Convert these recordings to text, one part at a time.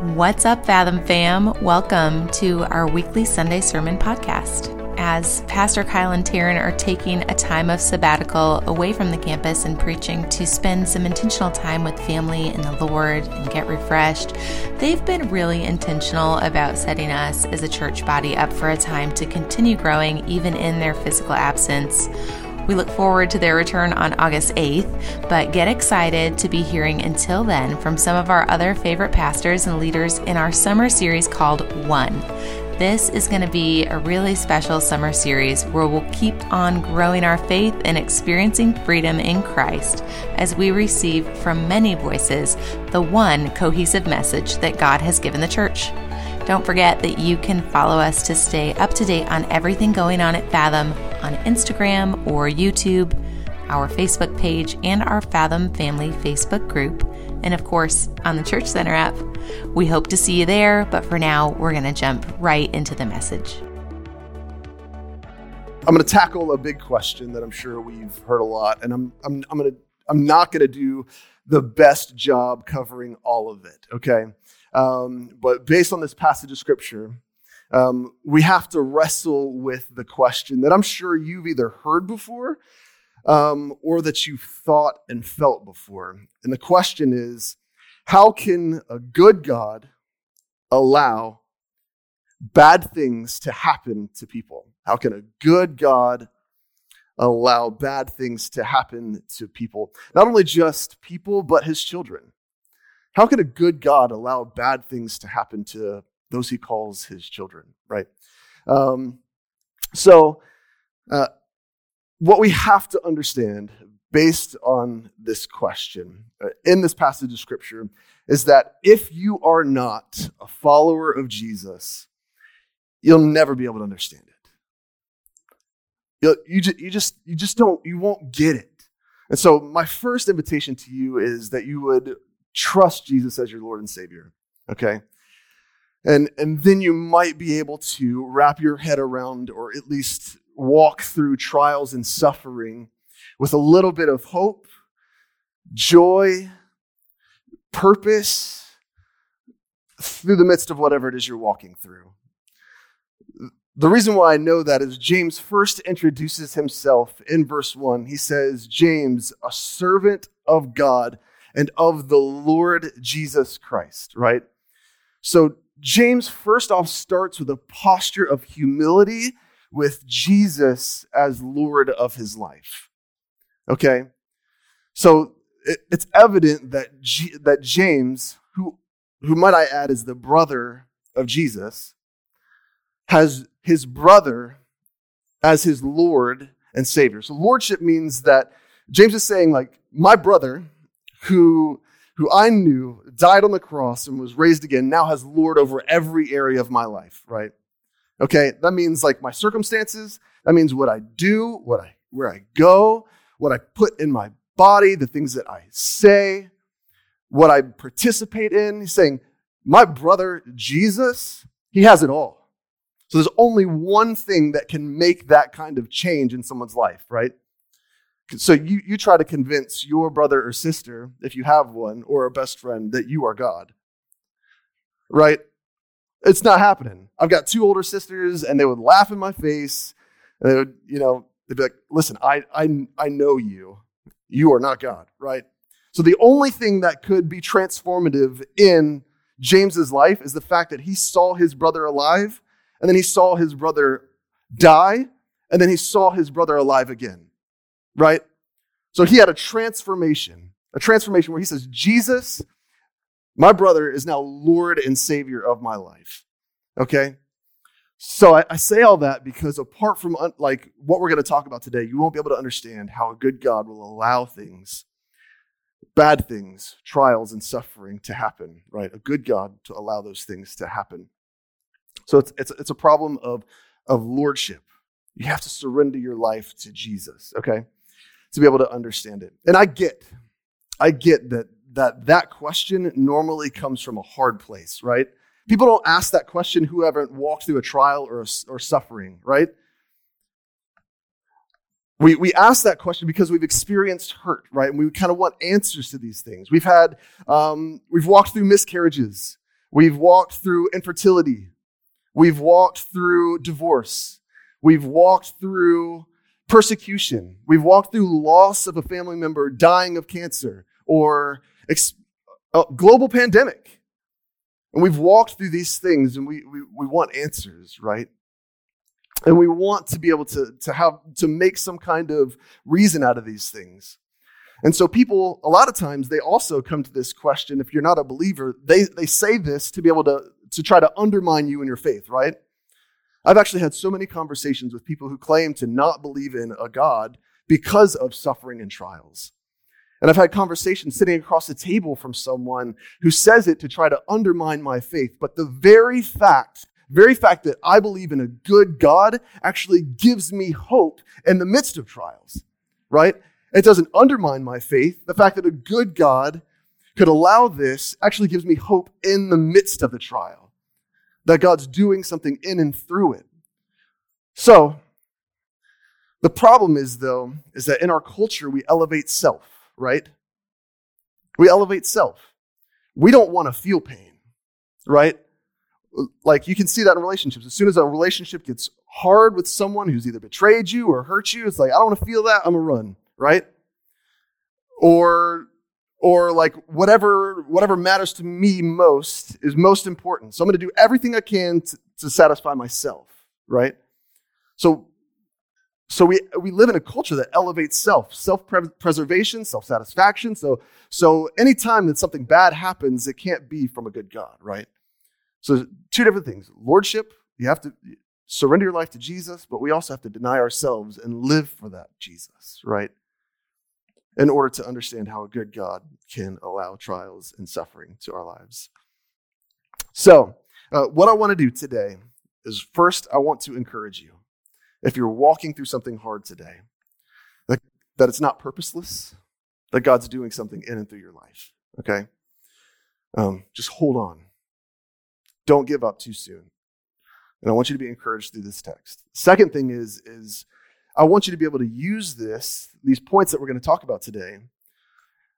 What's up, Fathom fam? Welcome to our weekly Sunday sermon podcast. As Pastor Kyle and Taryn are taking a time of sabbatical away from the campus and preaching to spend some intentional time with family and the Lord and get refreshed, they've been really intentional about setting us as a church body up for a time to continue growing even in their physical absence. We look forward to their return on August 8th, but get excited to be hearing until then from some of our other favorite pastors and leaders in our summer series called One. This is going to be a really special summer series where we'll keep on growing our faith and experiencing freedom in Christ as we receive from many voices the one cohesive message that God has given the church. Don't forget that you can follow us to stay up to date on everything going on at Fathom on Instagram or YouTube, our Facebook page, and our Fathom Family Facebook group, and of course on the Church Center app. We hope to see you there, but for now, we're going to jump right into the message. I'm going to tackle a big question that I'm sure we've heard a lot, and I'm, I'm, I'm to I'm not going to do the best job covering all of it. Okay, um, but based on this passage of scripture, um, we have to wrestle with the question that I'm sure you've either heard before um, or that you've thought and felt before. And the question is how can a good God allow bad things to happen to people? How can a good God allow bad things to happen to people? Not only just people, but his children. How can a good God allow bad things to happen to those he calls his children, right? Um, so, uh, what we have to understand based on this question uh, in this passage of scripture is that if you are not a follower of Jesus, you'll never be able to understand it. You'll, you, just, you just you just don't you won't get it. And so my first invitation to you is that you would trust Jesus as your Lord and Savior. Okay? And, and then you might be able to wrap your head around or at least walk through trials and suffering with a little bit of hope, joy, purpose through the midst of whatever it is you're walking through. The reason why I know that is James first introduces himself in verse 1. He says, James, a servant of God and of the Lord Jesus Christ, right? So James first off starts with a posture of humility with Jesus as Lord of his life. Okay? So it's evident that, G- that James, who, who might I add is the brother of Jesus, has his brother as his Lord and Savior. So lordship means that James is saying, like, my brother, who who I knew died on the cross and was raised again, now has Lord over every area of my life, right? Okay, that means like my circumstances, that means what I do, what I where I go, what I put in my body, the things that I say, what I participate in. He's saying, my brother Jesus, he has it all. So there's only one thing that can make that kind of change in someone's life, right? So you, you try to convince your brother or sister, if you have one, or a best friend, that you are God. Right? It's not happening. I've got two older sisters, and they would laugh in my face. And they would, you know, they'd be like, listen, I, I, I know you. You are not God, right? So the only thing that could be transformative in James's life is the fact that he saw his brother alive, and then he saw his brother die, and then he saw his brother alive again right? So he had a transformation, a transformation where he says, Jesus, my brother, is now Lord and Savior of my life. Okay? So I, I say all that because apart from un, like what we're going to talk about today, you won't be able to understand how a good God will allow things, bad things, trials and suffering to happen, right? A good God to allow those things to happen. So it's, it's, it's a problem of, of lordship. You have to surrender your life to Jesus, okay? To be able to understand it. And I get, I get that that that question normally comes from a hard place, right? People don't ask that question who haven't walked through a trial or, or suffering, right? We, we ask that question because we've experienced hurt, right? And we kind of want answers to these things. We've had, um, we've walked through miscarriages. We've walked through infertility. We've walked through divorce. We've walked through persecution. We've walked through loss of a family member dying of cancer or ex- a global pandemic. And we've walked through these things and we, we, we want answers, right? And we want to be able to, to have to make some kind of reason out of these things. And so people, a lot of times, they also come to this question. If you're not a believer, they, they say this to be able to, to try to undermine you in your faith, right? I've actually had so many conversations with people who claim to not believe in a God because of suffering and trials. And I've had conversations sitting across the table from someone who says it to try to undermine my faith. But the very fact, very fact that I believe in a good God actually gives me hope in the midst of trials, right? It doesn't undermine my faith. The fact that a good God could allow this actually gives me hope in the midst of the trial, that God's doing something in and through it. So, the problem is, though, is that in our culture, we elevate self, right? We elevate self. We don't want to feel pain, right? Like you can see that in relationships. As soon as a relationship gets hard with someone who's either betrayed you or hurt you, it's like, I don't want to feel that. I'm going to run right? Or or like whatever whatever matters to me most is most important. So I'm going to do everything I can to, to satisfy myself, right? So so we we live in a culture that elevates self, self-preservation, self-satisfaction. So so anytime that something bad happens, it can't be from a good God, right? So two different things. Lordship, you have to surrender your life to Jesus, but we also have to deny ourselves and live for that Jesus, right? In order to understand how a good God can allow trials and suffering to our lives. So, uh, what I want to do today is first, I want to encourage you. If you're walking through something hard today, that, that it's not purposeless, that God's doing something in and through your life, okay? Um, just hold on. Don't give up too soon. And I want you to be encouraged through this text. Second thing is, is I want you to be able to use this, these points that we're going to talk about today,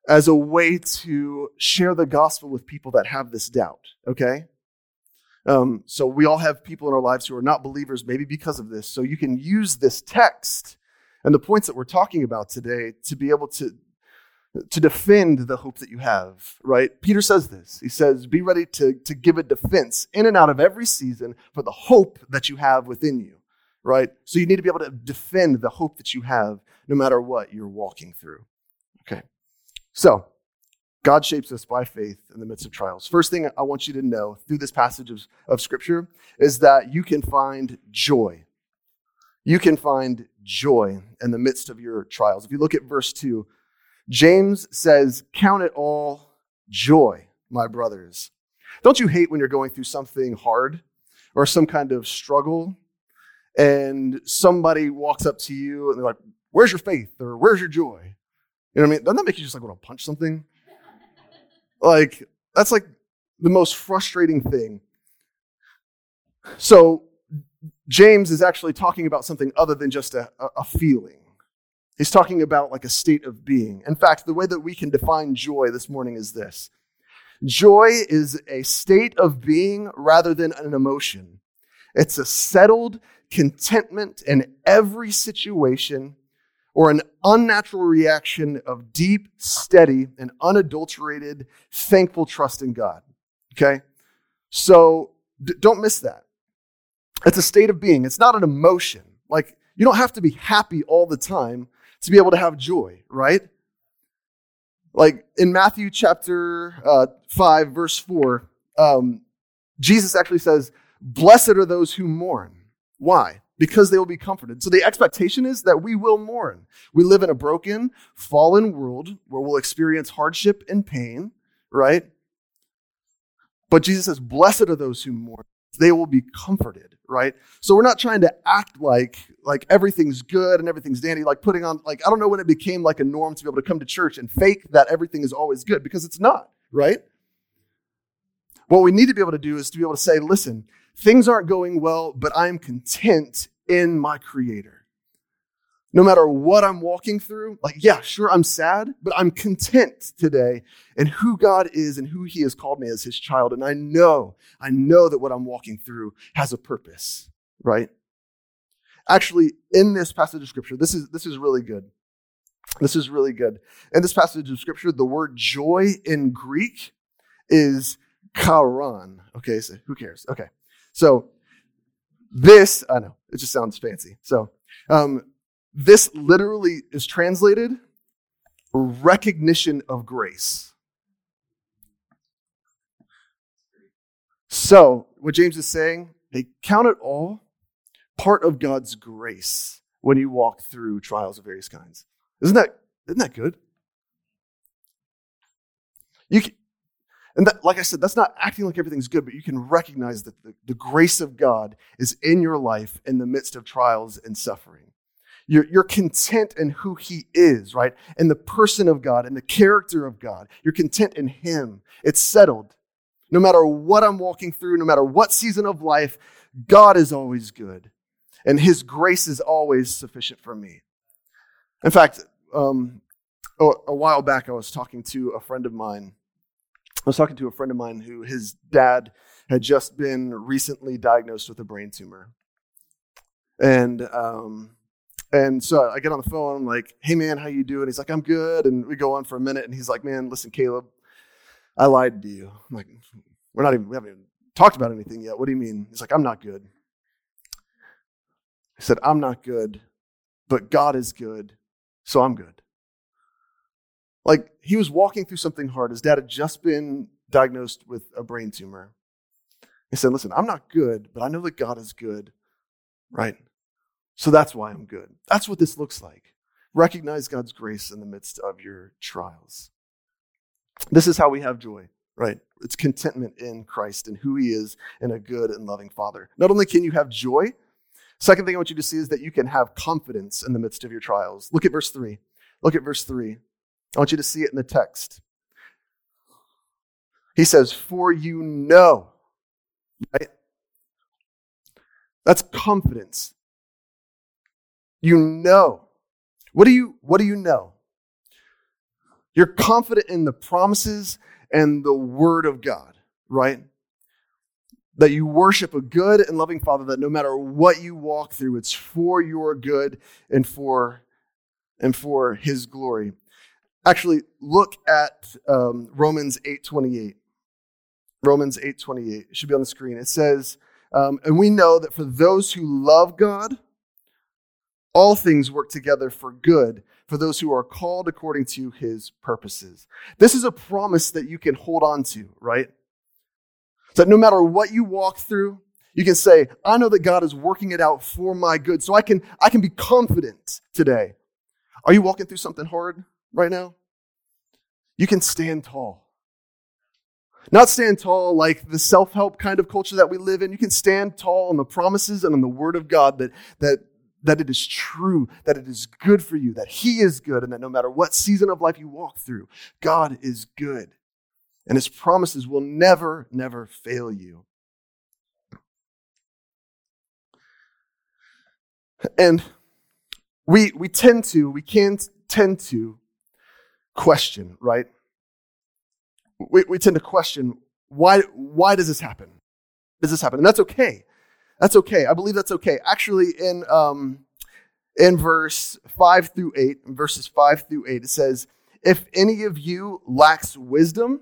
as a way to share the gospel with people that have this doubt, okay? Um, so we all have people in our lives who are not believers, maybe because of this. So you can use this text and the points that we're talking about today to be able to to defend the hope that you have, right? Peter says this. He says, Be ready to, to give a defense in and out of every season for the hope that you have within you right? So you need to be able to defend the hope that you have no matter what you're walking through. Okay. So, God shapes us by faith in the midst of trials. First thing I want you to know through this passage of, of Scripture is that you can find joy. You can find joy in the midst of your trials. If you look at verse 2, James says, Count it all joy, my brothers. Don't you hate when you're going through something hard or some kind of struggle and somebody walks up to you and they're like, Where's your faith? Or where's your joy? You know what I mean? Doesn't that make you just like want to punch something? like, that's like the most frustrating thing. So, James is actually talking about something other than just a, a feeling. He's talking about like a state of being. In fact, the way that we can define joy this morning is this joy is a state of being rather than an emotion. It's a settled contentment in every situation, or an unnatural reaction of deep, steady, and unadulterated, thankful trust in God. Okay? So d- don't miss that. It's a state of being, it's not an emotion. Like, you don't have to be happy all the time to be able to have joy, right? Like in Matthew chapter uh, 5, verse 4, um, Jesus actually says, Blessed are those who mourn. Why? Because they will be comforted. So the expectation is that we will mourn. We live in a broken, fallen world where we'll experience hardship and pain, right? But Jesus says, Blessed are those who mourn. They will be comforted, right? So we're not trying to act like like everything's good and everything's dandy, like putting on like I don't know when it became like a norm to be able to come to church and fake that everything is always good because it's not, right? What we need to be able to do is to be able to say, listen, Things aren't going well, but I'm content in my Creator. no matter what I'm walking through, like, yeah, sure, I'm sad, but I'm content today in who God is and who He has called me as His child. And I know, I know that what I'm walking through has a purpose, right? Actually, in this passage of Scripture, this is, this is really good. This is really good. In this passage of Scripture, the word joy in Greek is charan. Okay, so who cares? Okay. So this, I know, it just sounds fancy. So, um, this literally is translated recognition of grace. So, what James is saying, they count it all part of God's grace when you walk through trials of various kinds. Isn't that, isn't that good? You can, and that, like I said, that's not acting like everything's good, but you can recognize that the, the grace of God is in your life in the midst of trials and suffering. You're, you're content in who He is, right? And the person of God and the character of God. You're content in Him. It's settled. No matter what I'm walking through, no matter what season of life, God is always good. And His grace is always sufficient for me. In fact, um, a, a while back, I was talking to a friend of mine. I was talking to a friend of mine who his dad had just been recently diagnosed with a brain tumor. And um, and so I get on the phone, I'm like, hey man, how you doing? He's like, I'm good. And we go on for a minute, and he's like, man, listen, Caleb, I lied to you. I'm like, we're not even, we haven't even talked about anything yet. What do you mean? He's like, I'm not good. He said, I'm not good, but God is good, so I'm good. Like he was walking through something hard. His dad had just been diagnosed with a brain tumor. He said, Listen, I'm not good, but I know that God is good, right? So that's why I'm good. That's what this looks like. Recognize God's grace in the midst of your trials. This is how we have joy, right? It's contentment in Christ and who he is and a good and loving father. Not only can you have joy, second thing I want you to see is that you can have confidence in the midst of your trials. Look at verse 3. Look at verse 3. I want you to see it in the text. He says, For you know, right? That's confidence. You know. What do you, what do you know? You're confident in the promises and the word of God, right? That you worship a good and loving Father, that no matter what you walk through, it's for your good and for and for his glory. Actually, look at um, Romans 8.28. Romans 8.28. It should be on the screen. It says, um, and we know that for those who love God, all things work together for good for those who are called according to his purposes. This is a promise that you can hold on to, right? That no matter what you walk through, you can say, I know that God is working it out for my good. So I can, I can be confident today. Are you walking through something hard right now? You can stand tall. Not stand tall like the self help kind of culture that we live in. You can stand tall on the promises and on the word of God that, that that it is true, that it is good for you, that He is good, and that no matter what season of life you walk through, God is good. And His promises will never, never fail you. And we, we tend to, we can tend to question, right? We, we tend to question why, why does this happen? Does this happen? And that's okay. That's okay. I believe that's okay. Actually, in um, in verse five through eight, verses five through eight, it says, "If any of you lacks wisdom."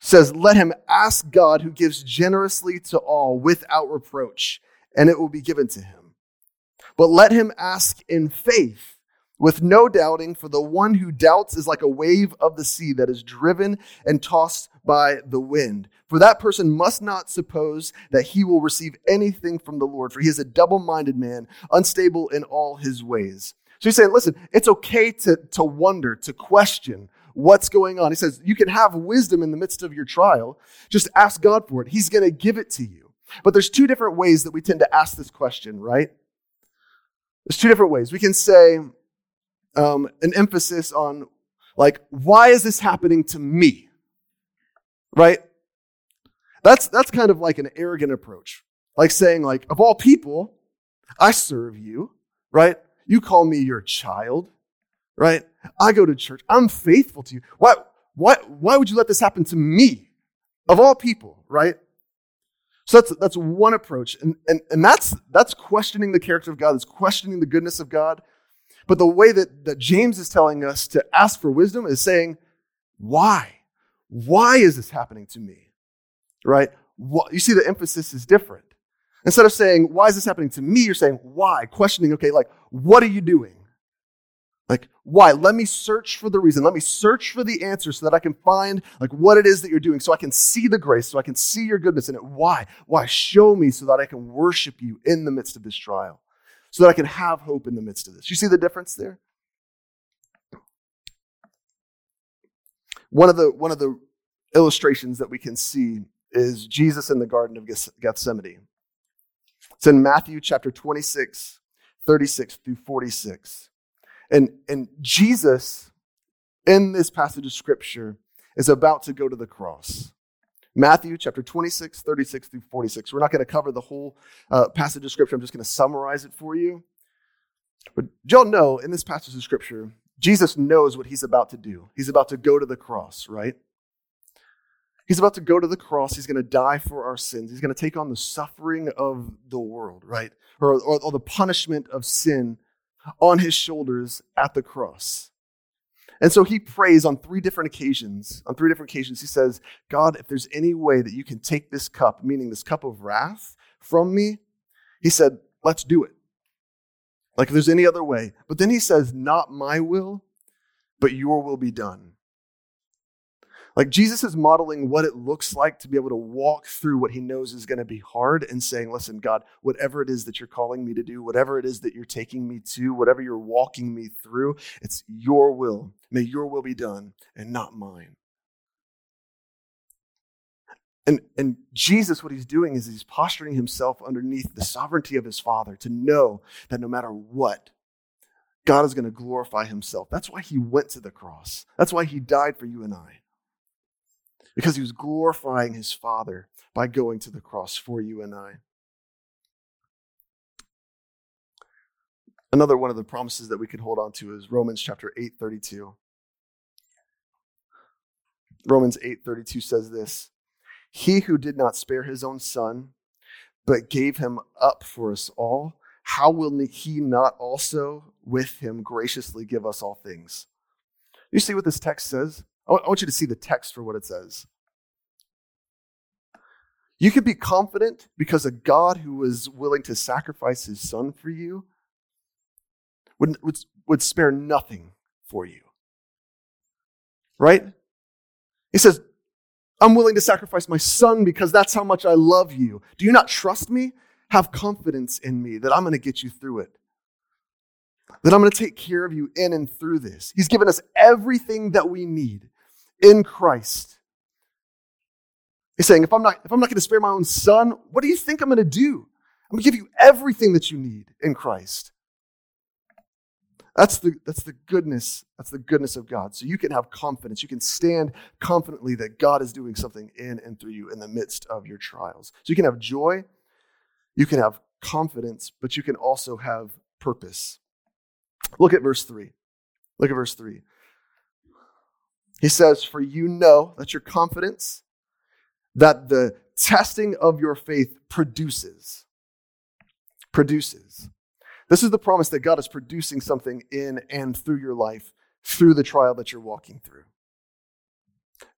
Says, let him ask God who gives generously to all without reproach, and it will be given to him. But let him ask in faith with no doubting, for the one who doubts is like a wave of the sea that is driven and tossed by the wind. For that person must not suppose that he will receive anything from the Lord, for he is a double minded man, unstable in all his ways. So he's saying, listen, it's okay to, to wonder, to question what's going on. He says, you can have wisdom in the midst of your trial. Just ask God for it. He's going to give it to you. But there's two different ways that we tend to ask this question, right? There's two different ways. We can say um, an emphasis on, like, why is this happening to me? Right? That's, that's kind of like an arrogant approach. Like saying, like, of all people, I serve you, right? You call me your child, right? I go to church. I'm faithful to you. Why, why, why would you let this happen to me? Of all people, right? So that's, that's one approach. And, and, and that's, that's questioning the character of God, that's questioning the goodness of God. But the way that, that James is telling us to ask for wisdom is saying, why? Why is this happening to me? Right? You see, the emphasis is different. Instead of saying, why is this happening to me? You're saying, why? Questioning, okay, like, what are you doing? Like, why? Let me search for the reason. Let me search for the answer so that I can find like what it is that you're doing, so I can see the grace, so I can see your goodness in it. Why? Why? Show me so that I can worship you in the midst of this trial, so that I can have hope in the midst of this. You see the difference there? One of the one of the illustrations that we can see is Jesus in the Garden of Gethsemane. It's in Matthew chapter 26, 36 through 46. And, and Jesus, in this passage of scripture, is about to go to the cross. Matthew chapter 26, 36 through 46. We're not going to cover the whole uh, passage of scripture. I'm just going to summarize it for you. But y'all know in this passage of scripture, Jesus knows what he's about to do. He's about to go to the cross, right? He's about to go to the cross. He's going to die for our sins. He's going to take on the suffering of the world, right? Or, or, or the punishment of sin on his shoulders at the cross. And so he prays on three different occasions. On three different occasions, he says, God, if there's any way that you can take this cup, meaning this cup of wrath, from me, he said, let's do it. Like if there's any other way. But then he says, not my will, but your will be done. Like Jesus is modeling what it looks like to be able to walk through what he knows is going to be hard and saying, Listen, God, whatever it is that you're calling me to do, whatever it is that you're taking me to, whatever you're walking me through, it's your will. May your will be done and not mine. And, and Jesus, what he's doing is he's posturing himself underneath the sovereignty of his Father to know that no matter what, God is going to glorify himself. That's why he went to the cross. That's why he died for you and I because he was glorifying his Father by going to the cross for you and I. Another one of the promises that we can hold on to is Romans chapter 8 32. Romans 8:32 says this, "He who did not spare his own son, but gave him up for us all, how will he not also with him graciously give us all things?" You see what this text says? I want you to see the text for what it says. You can be confident because a God who was willing to sacrifice his son for you would, would, would spare nothing for you. Right? He says, I'm willing to sacrifice my son because that's how much I love you. Do you not trust me? Have confidence in me that I'm going to get you through it. That I'm going to take care of you in and through this. He's given us everything that we need in Christ. He's saying, if I'm not, if I'm not going to spare my own son, what do you think I'm going to do? I'm going to give you everything that you need in Christ. That's the, that's the goodness. That's the goodness of God. So you can have confidence. You can stand confidently that God is doing something in and through you in the midst of your trials. So you can have joy, you can have confidence, but you can also have purpose. Look at verse 3. Look at verse 3. He says, For you know that your confidence that the testing of your faith produces. Produces. This is the promise that God is producing something in and through your life through the trial that you're walking through.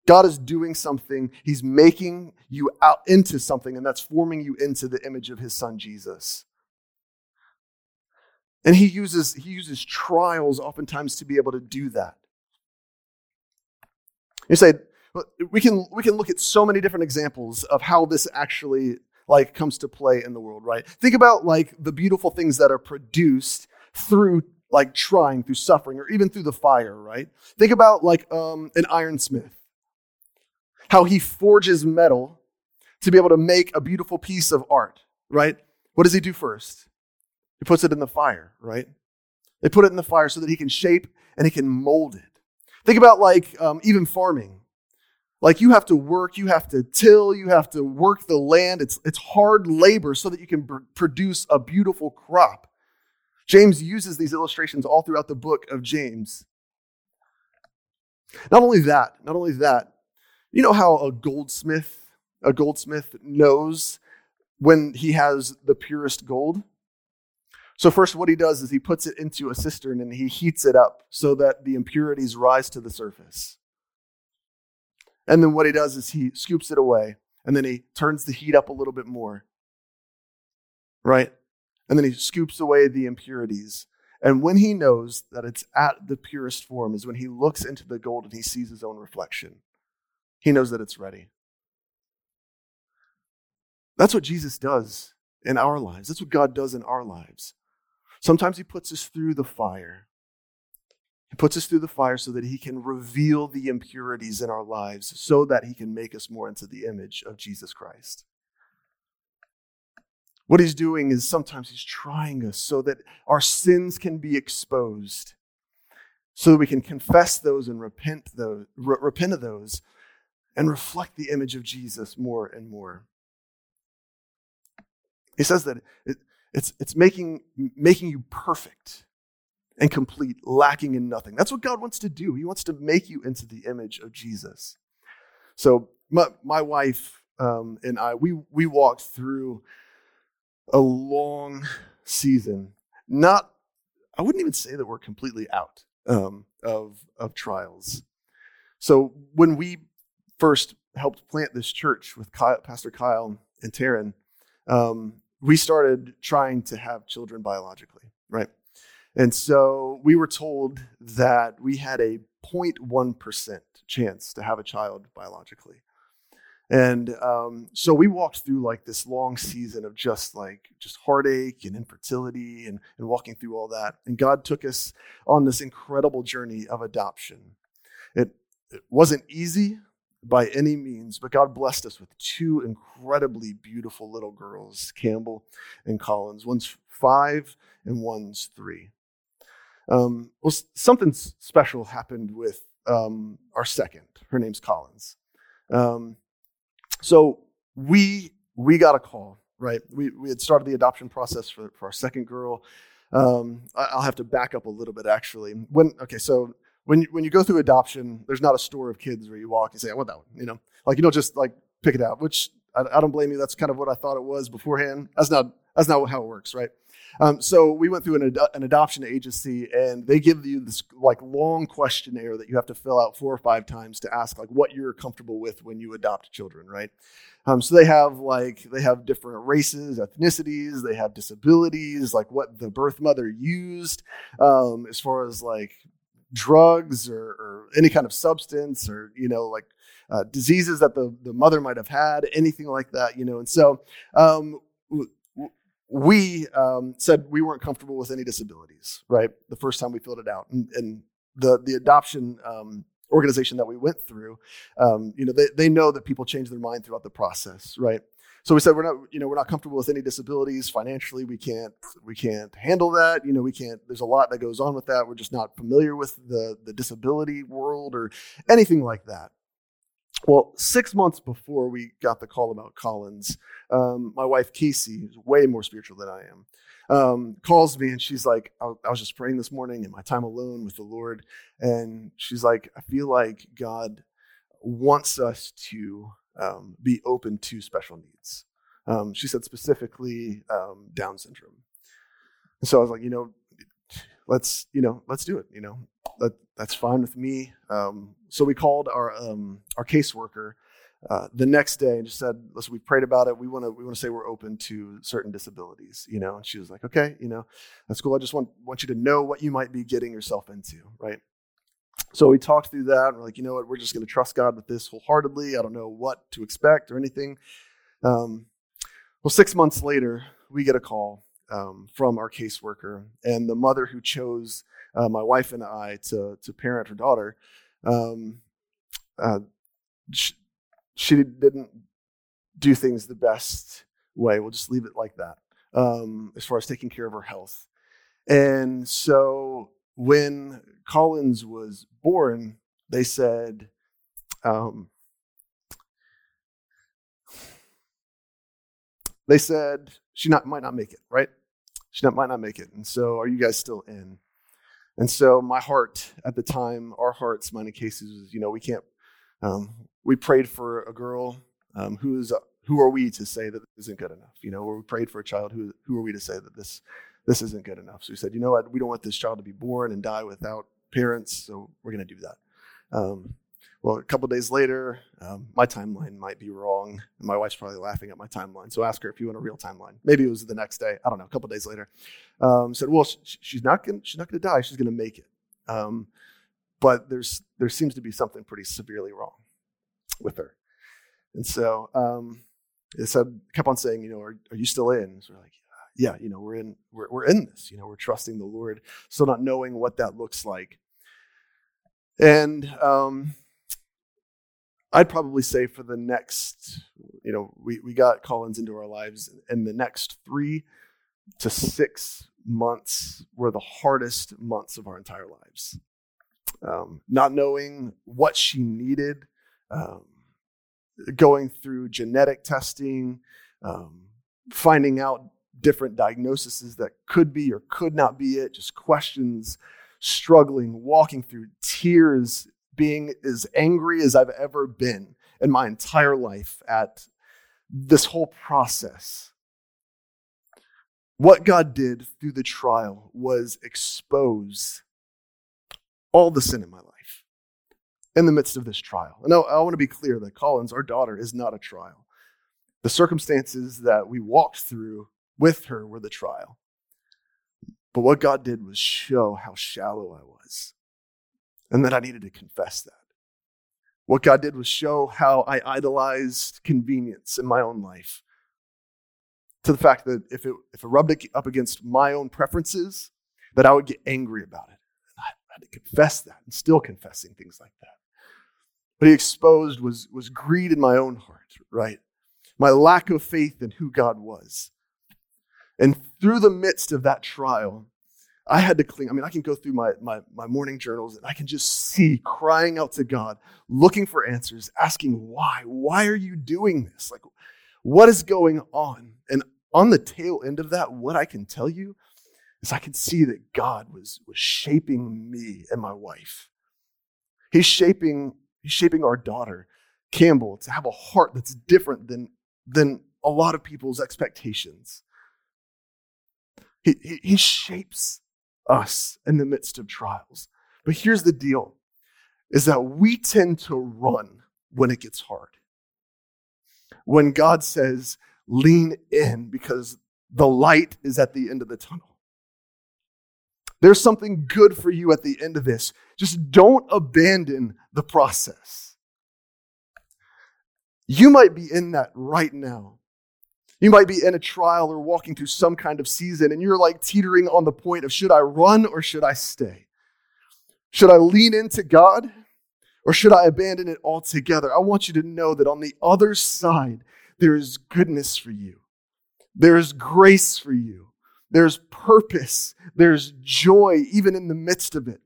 God is doing something, He's making you out into something, and that's forming you into the image of His Son Jesus. And He uses, he uses trials oftentimes to be able to do that. You say, we can we can look at so many different examples of how this actually like comes to play in the world right? Think about like the beautiful things that are produced through like trying through suffering or even through the fire right? Think about like um, an ironsmith how he forges metal to be able to make a beautiful piece of art right? What does he do first? He puts it in the fire right? They put it in the fire so that he can shape and he can mold it think about like um, even farming like you have to work, you have to till, you have to work the land. It's, it's hard labor so that you can pr- produce a beautiful crop. James uses these illustrations all throughout the book of James. Not only that, not only that, you know how a goldsmith, a goldsmith knows when he has the purest gold? So, first, what he does is he puts it into a cistern and he heats it up so that the impurities rise to the surface. And then what he does is he scoops it away and then he turns the heat up a little bit more. Right? And then he scoops away the impurities. And when he knows that it's at the purest form, is when he looks into the gold and he sees his own reflection. He knows that it's ready. That's what Jesus does in our lives. That's what God does in our lives. Sometimes he puts us through the fire. He puts us through the fire so that he can reveal the impurities in our lives, so that he can make us more into the image of Jesus Christ. What he's doing is sometimes he's trying us so that our sins can be exposed, so that we can confess those and repent, those, re- repent of those and reflect the image of Jesus more and more. He says that it's, it's making, making you perfect and complete, lacking in nothing. That's what God wants to do. He wants to make you into the image of Jesus. So my, my wife um, and I, we, we walked through a long season. Not, I wouldn't even say that we're completely out um, of, of trials. So when we first helped plant this church with Kyle, Pastor Kyle and Taryn, um, we started trying to have children biologically, right? And so we were told that we had a 0.1% chance to have a child biologically. And um, so we walked through like this long season of just like just heartache and infertility and, and walking through all that. And God took us on this incredible journey of adoption. It, it wasn't easy by any means, but God blessed us with two incredibly beautiful little girls, Campbell and Collins. One's five and one's three. Um, well, something special happened with um, our second. Her name's Collins. Um, so we we got a call, right? We we had started the adoption process for, for our second girl. Um, I'll have to back up a little bit actually. When okay, so when you, when you go through adoption, there's not a store of kids where you walk and say, "I want that one," you know, like you don't just like pick it out. Which I, I don't blame you. That's kind of what I thought it was beforehand. That's not that's not how it works, right? Um, so we went through an, ad- an adoption agency, and they give you this like long questionnaire that you have to fill out four or five times to ask like what you're comfortable with when you adopt children, right? Um, so they have like they have different races, ethnicities, they have disabilities, like what the birth mother used, um, as far as like drugs or, or, any kind of substance or you know like uh, diseases that the, the mother might have had anything like that you know and so um, we um, said we weren't comfortable with any disabilities, right? The first time we filled it out, and, and the the adoption um, organization that we went through, um, you know, they, they know that people change their mind throughout the process, right? So we said we're not, you know, we're not comfortable with any disabilities financially. We can't, we can't handle that. You know, we can't. There's a lot that goes on with that. We're just not familiar with the the disability world or anything like that. Well, six months before we got the call about Collins, um, my wife Casey, who's way more spiritual than I am, um, calls me and she's like, I, I, was just praying this morning in my time alone with the Lord. And she's like, I feel like God wants us to um, be open to special needs. Um, she said specifically um, Down syndrome. And so I was like, you know, let's, you know, let's do it. You know, that, that's fine with me. Um, so we called our um, our caseworker uh, the next day and just said, "Listen, we prayed about it. We want to we want to say we're open to certain disabilities." You know, and she was like, "Okay, you know, that's cool. I just want want you to know what you might be getting yourself into, right?" So we talked through that. And we're like, you know what? We're just going to trust God with this wholeheartedly. I don't know what to expect or anything. Um, well, six months later, we get a call um, from our caseworker, and the mother who chose uh, my wife and I to to parent her daughter, um, uh, she, she, didn't do things the best way. We'll just leave it like that. Um, as far as taking care of her health, and so when Collins was born, they said. Um, they said she not, might not make it, right? She not, might not make it. And so, are you guys still in? And so, my heart at the time, our hearts, mine in Casey's, you know, we can't. Um, we prayed for a girl um, who's who are we to say that this isn't good enough? You know, or we prayed for a child who who are we to say that this this isn't good enough? So we said, you know what, we don't want this child to be born and die without parents, so we're going to do that. Um, well, a couple days later, um, my timeline might be wrong. My wife's probably laughing at my timeline. So ask her if you want a real timeline. Maybe it was the next day. I don't know. A couple days later, um, said, "Well, sh- she's not going. She's not going to die. She's going to make it." Um, but there's there seems to be something pretty severely wrong with her, and so um, it said kept on saying, "You know, are, are you still in?" So we're like, "Yeah, you know, we're in. We're we're in this. You know, we're trusting the Lord, still not knowing what that looks like." And um, I'd probably say for the next, you know, we, we got Collins into our lives, and the next three to six months were the hardest months of our entire lives. Um, not knowing what she needed, um, going through genetic testing, um, finding out different diagnoses that could be or could not be it, just questions, struggling, walking through tears being as angry as I've ever been in my entire life at this whole process. What God did through the trial was expose all the sin in my life in the midst of this trial. And I, I want to be clear that Collins, our daughter, is not a trial. The circumstances that we walked through with her were the trial. But what God did was show how shallow I was and that I needed to confess that. What God did was show how I idolized convenience in my own life. To the fact that if it, if it rubbed up against my own preferences, that I would get angry about it. And I had to confess that and still confessing things like that. But he exposed was, was greed in my own heart, right? My lack of faith in who God was. And through the midst of that trial, I had to cling. I mean, I can go through my, my, my morning journals and I can just see crying out to God, looking for answers, asking why. Why are you doing this? Like, what is going on? And on the tail end of that, what I can tell you is I can see that God was, was shaping me and my wife. He's shaping, he's shaping our daughter, Campbell, to have a heart that's different than, than a lot of people's expectations. He, he, he shapes us in the midst of trials. But here's the deal is that we tend to run when it gets hard. When God says, lean in because the light is at the end of the tunnel. There's something good for you at the end of this. Just don't abandon the process. You might be in that right now. You might be in a trial or walking through some kind of season, and you're like teetering on the point of should I run or should I stay? Should I lean into God or should I abandon it altogether? I want you to know that on the other side, there is goodness for you, there is grace for you, there's purpose, there's joy, even in the midst of it.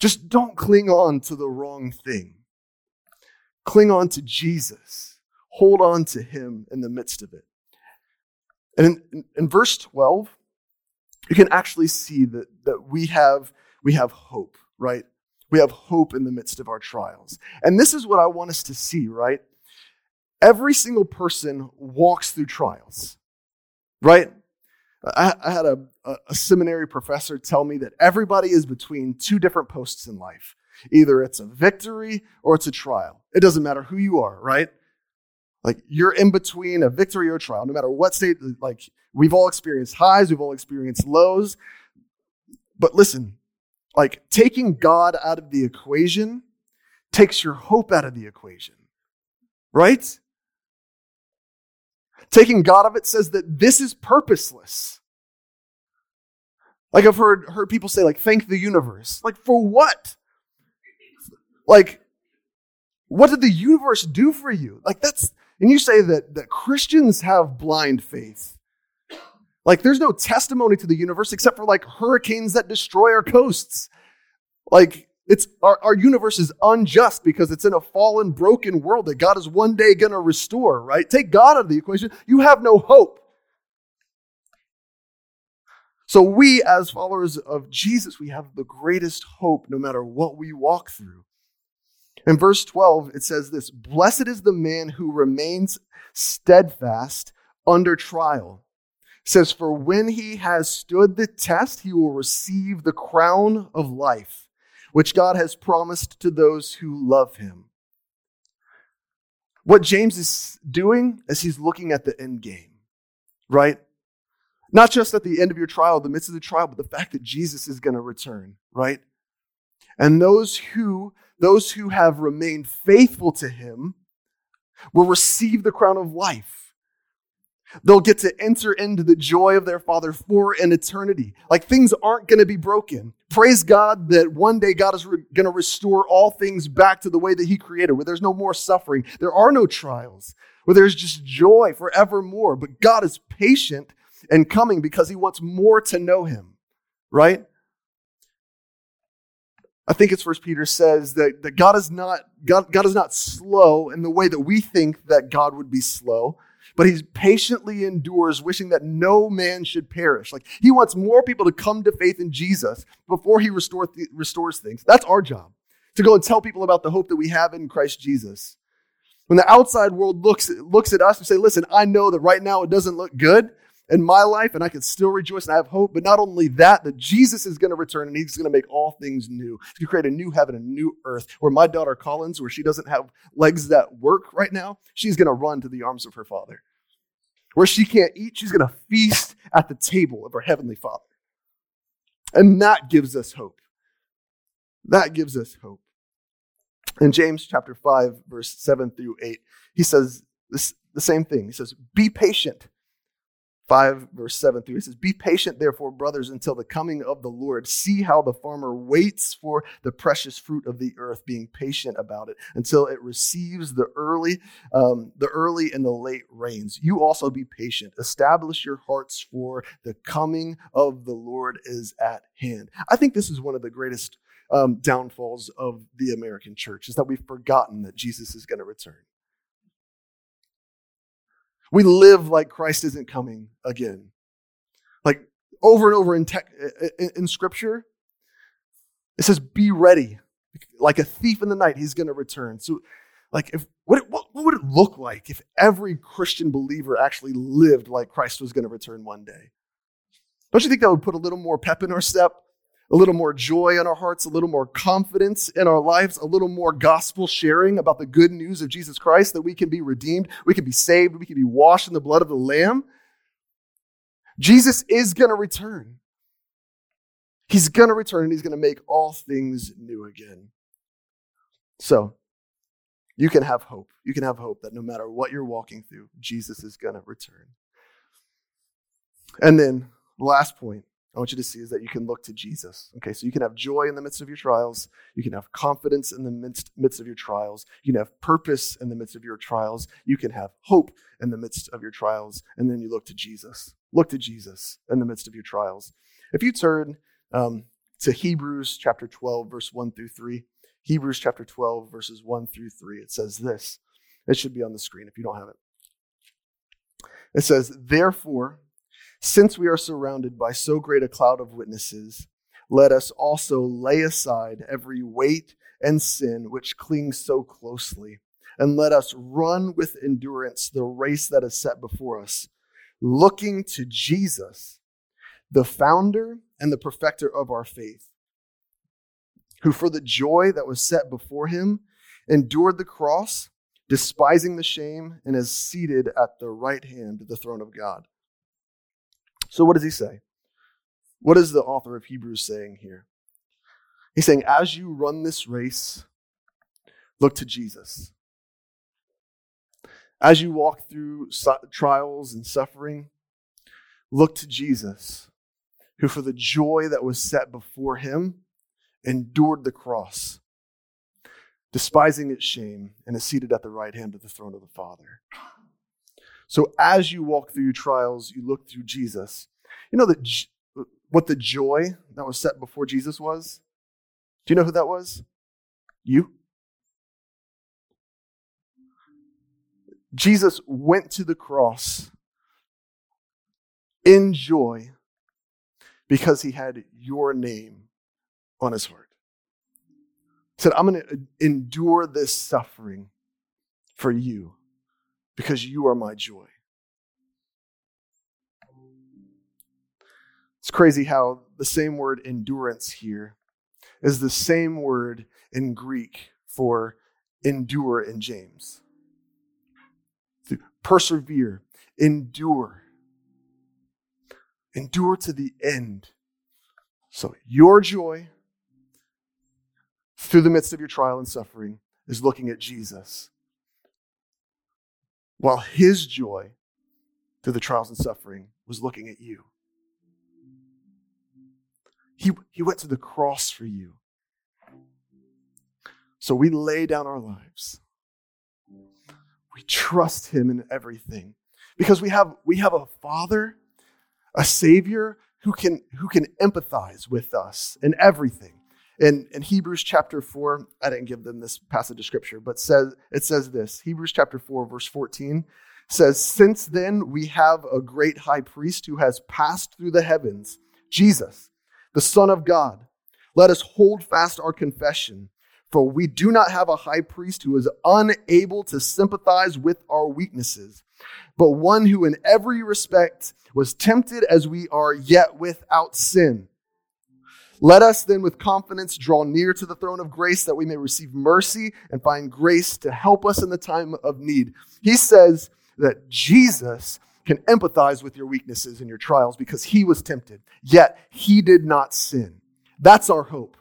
Just don't cling on to the wrong thing. Cling on to Jesus. Hold on to Him in the midst of it. And in, in, verse 12, you can actually see that, that we, have, we have hope, right? We have hope in the midst of our trials. And this is what I want us to see, right? Every single person walks through trials, right? I, I had a, a seminary professor tell me that everybody is between two different posts in life. Either it's a victory or it's a trial. It doesn't matter who you are, right? Like you're in between a victory or trial, no matter what state, like we've all experienced highs, we've all experienced lows. But listen, like taking God out of the equation takes your hope out of the equation, right? Taking God of it says that this is purposeless. Like I've heard, heard people say, like, thank the universe. Like, for what? Like, what did the universe do for you? Like, that's, and you say that, that Christians have blind faith. Like there's no testimony to the universe except for like hurricanes that destroy our coasts. Like it's our, our universe is unjust because it's in a fallen, broken world that God is one day gonna restore, right? Take God out of the equation, you have no hope. So, we, as followers of Jesus, we have the greatest hope no matter what we walk through. In verse 12, it says this Blessed is the man who remains steadfast under trial. It says, For when he has stood the test, he will receive the crown of life, which God has promised to those who love him. What James is doing is he's looking at the end game, right? Not just at the end of your trial, the midst of the trial, but the fact that Jesus is going to return, right? And those who those who have remained faithful to him will receive the crown of life. They'll get to enter into the joy of their Father for an eternity. Like things aren't going to be broken. Praise God that one day God is re- going to restore all things back to the way that He created, where there's no more suffering, there are no trials, where there's just joy forevermore. But God is patient and coming because he wants more to know him, right? I think it's First Peter says that, that God is not God, God is not slow in the way that we think that God would be slow, but he patiently endures, wishing that no man should perish. Like he wants more people to come to faith in Jesus before he restore th- restores things. That's our job to go and tell people about the hope that we have in Christ Jesus. When the outside world looks looks at us and say, "Listen, I know that right now it doesn't look good, in my life and I can still rejoice and I have hope. But not only that, that Jesus is going to return and he's going to make all things new. He's going to create a new heaven, a new earth where my daughter Collins, where she doesn't have legs that work right now, she's going to run to the arms of her father. Where she can't eat, she's going to feast at the table of her heavenly father. And that gives us hope. That gives us hope. In James chapter 5, verse 7 through 8, he says this, the same thing. He says, Be patient 5, verse 7 through. It says, Be patient, therefore, brothers, until the coming of the Lord. See how the farmer waits for the precious fruit of the earth, being patient about it until it receives the early, um, the early and the late rains. You also be patient. Establish your hearts, for the coming of the Lord is at hand. I think this is one of the greatest um, downfalls of the American church, is that we've forgotten that Jesus is going to return. We live like Christ isn't coming again. Like over and over in, tech, in, in scripture, it says, be ready. Like a thief in the night, he's going to return. So, like, if what, what, what would it look like if every Christian believer actually lived like Christ was going to return one day? Don't you think that would put a little more pep in our step? A little more joy in our hearts, a little more confidence in our lives, a little more gospel sharing about the good news of Jesus Christ that we can be redeemed, we can be saved, we can be washed in the blood of the Lamb. Jesus is going to return. He's going to return and he's going to make all things new again. So, you can have hope. You can have hope that no matter what you're walking through, Jesus is going to return. And then, the last point I want you to see is that you can look to Jesus. Okay, so you can have joy in the midst of your trials. You can have confidence in the midst, midst of your trials. You can have purpose in the midst of your trials. You can have hope in the midst of your trials. And then you look to Jesus. Look to Jesus in the midst of your trials. If you turn um, to Hebrews chapter 12, verse 1 through 3, Hebrews chapter 12, verses 1 through 3, it says this. It should be on the screen if you don't have it. It says, Therefore, since we are surrounded by so great a cloud of witnesses, let us also lay aside every weight and sin which clings so closely, and let us run with endurance the race that is set before us, looking to Jesus, the founder and the perfecter of our faith, who for the joy that was set before him endured the cross, despising the shame, and is seated at the right hand of the throne of God. So, what does he say? What is the author of Hebrews saying here? He's saying, as you run this race, look to Jesus. As you walk through trials and suffering, look to Jesus, who for the joy that was set before him endured the cross, despising its shame, and is seated at the right hand of the throne of the Father. So as you walk through your trials, you look through Jesus. You know that what the joy that was set before Jesus was? Do you know who that was? You. Jesus went to the cross in joy because he had your name on his heart. He said, I'm going to uh, endure this suffering for you because you are my joy. It's crazy how the same word endurance here is the same word in Greek for endure in James. Persevere, endure. Endure to the end. So, your joy through the midst of your trial and suffering is looking at Jesus, while his joy through the trials and suffering was looking at you. He, he went to the cross for you. So we lay down our lives. We trust him in everything because we have, we have a father, a savior who can, who can empathize with us in everything. In, in Hebrews chapter 4, I didn't give them this passage of scripture, but says, it says this Hebrews chapter 4, verse 14 says, Since then we have a great high priest who has passed through the heavens, Jesus the Son of God. Let us hold fast our confession, for we do not have a high priest who is unable to sympathize with our weaknesses, but one who in every respect was tempted as we are, yet without sin. Let us then with confidence draw near to the throne of grace that we may receive mercy and find grace to help us in the time of need. He says that Jesus can empathize with your weaknesses and your trials because he was tempted, yet he did not sin. That's our hope.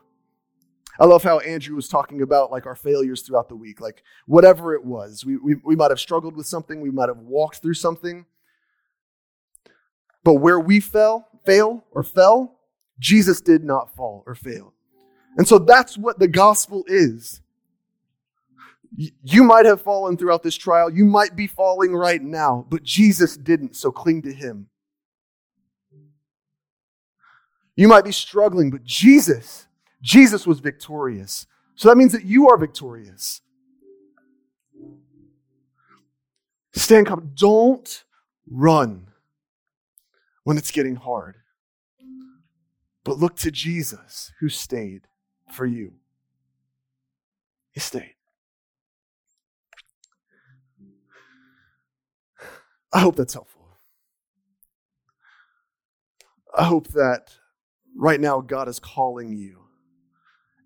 I love how Andrew was talking about like our failures throughout the week, like whatever it was. We, we, we might have struggled with something, we might have walked through something. But where we fell, fail, or fell, Jesus did not fall or fail. And so that's what the gospel is. You might have fallen throughout this trial. You might be falling right now, but Jesus didn't, so cling to him. You might be struggling, but Jesus, Jesus was victorious. So that means that you are victorious. Stand up. Don't run when it's getting hard, but look to Jesus who stayed for you. He stayed. I hope that's helpful. I hope that right now God is calling you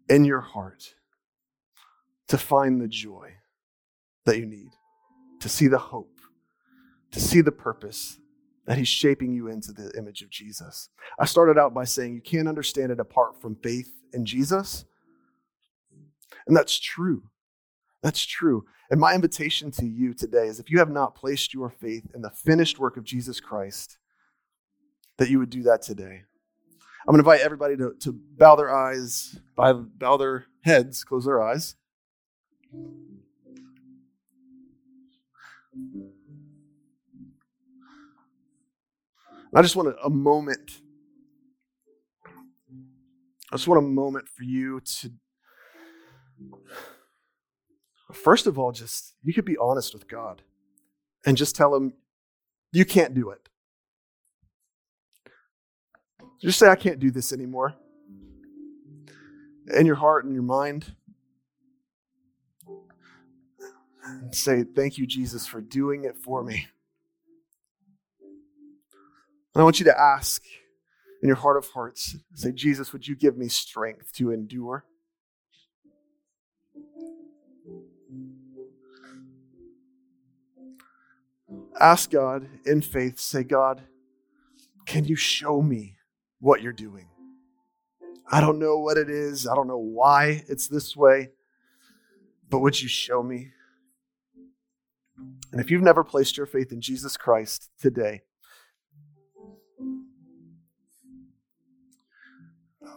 in your heart to find the joy that you need, to see the hope, to see the purpose that He's shaping you into the image of Jesus. I started out by saying you can't understand it apart from faith in Jesus. And that's true. That's true. And my invitation to you today is if you have not placed your faith in the finished work of Jesus Christ, that you would do that today. I'm going to invite everybody to, to bow their eyes, bow their heads, close their eyes. I just want a, a moment. I just want a moment for you to First of all, just you could be honest with God and just tell him you can't do it. Just say, I can't do this anymore. In your heart and your mind. And say, Thank you, Jesus, for doing it for me. And I want you to ask in your heart of hearts, say, Jesus, would you give me strength to endure? Ask God in faith, say, God, can you show me what you're doing? I don't know what it is. I don't know why it's this way, but would you show me? And if you've never placed your faith in Jesus Christ today,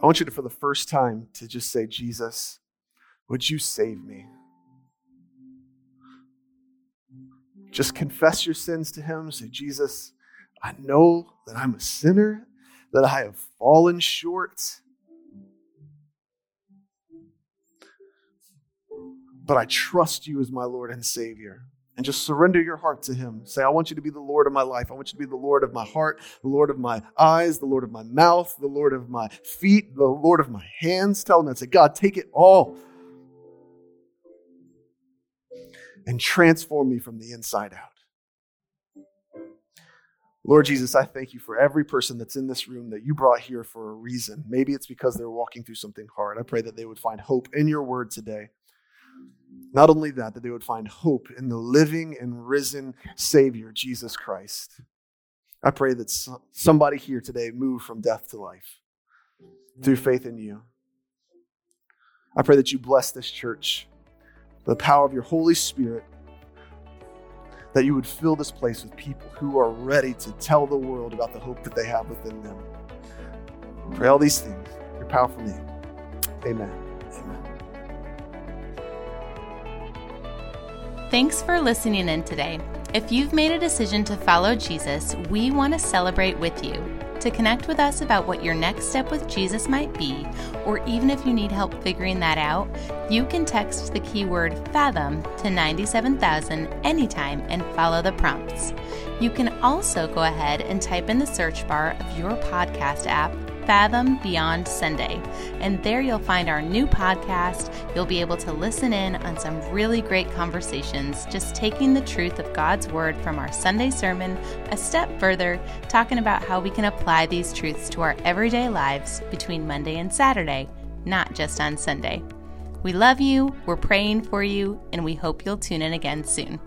I want you to, for the first time, to just say, Jesus, would you save me? Just confess your sins to Him. Say, Jesus, I know that I'm a sinner, that I have fallen short. But I trust you as my Lord and Savior. And just surrender your heart to Him. Say, I want you to be the Lord of my life. I want you to be the Lord of my heart, the Lord of my eyes, the Lord of my mouth, the Lord of my feet, the Lord of my hands. Tell Him that. Say, God, take it all and transform me from the inside out. Lord Jesus, I thank you for every person that's in this room that you brought here for a reason. Maybe it's because they're walking through something hard. I pray that they would find hope in your word today. Not only that, that they would find hope in the living and risen Savior, Jesus Christ. I pray that somebody here today move from death to life through faith in you. I pray that you bless this church, the power of your Holy Spirit, that you would fill this place with people who are ready to tell the world about the hope that they have within them. Pray all these things. Your powerful name. Amen. Amen. Thanks for listening in today. If you've made a decision to follow Jesus, we want to celebrate with you. To connect with us about what your next step with Jesus might be, or even if you need help figuring that out, you can text the keyword FATHOM to 97000 anytime and follow the prompts. You can also go ahead and type in the search bar of your podcast app Fathom Beyond Sunday. And there you'll find our new podcast. You'll be able to listen in on some really great conversations, just taking the truth of God's Word from our Sunday sermon a step further, talking about how we can apply these truths to our everyday lives between Monday and Saturday, not just on Sunday. We love you, we're praying for you, and we hope you'll tune in again soon.